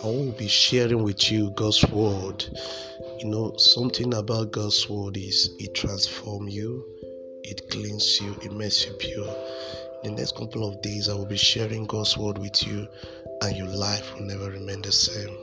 I will be sharing with you God's word. You know, something about God's word is it transforms you, it cleans you, it makes you pure. In the next couple of days, I will be sharing God's word with you, and your life will never remain the same.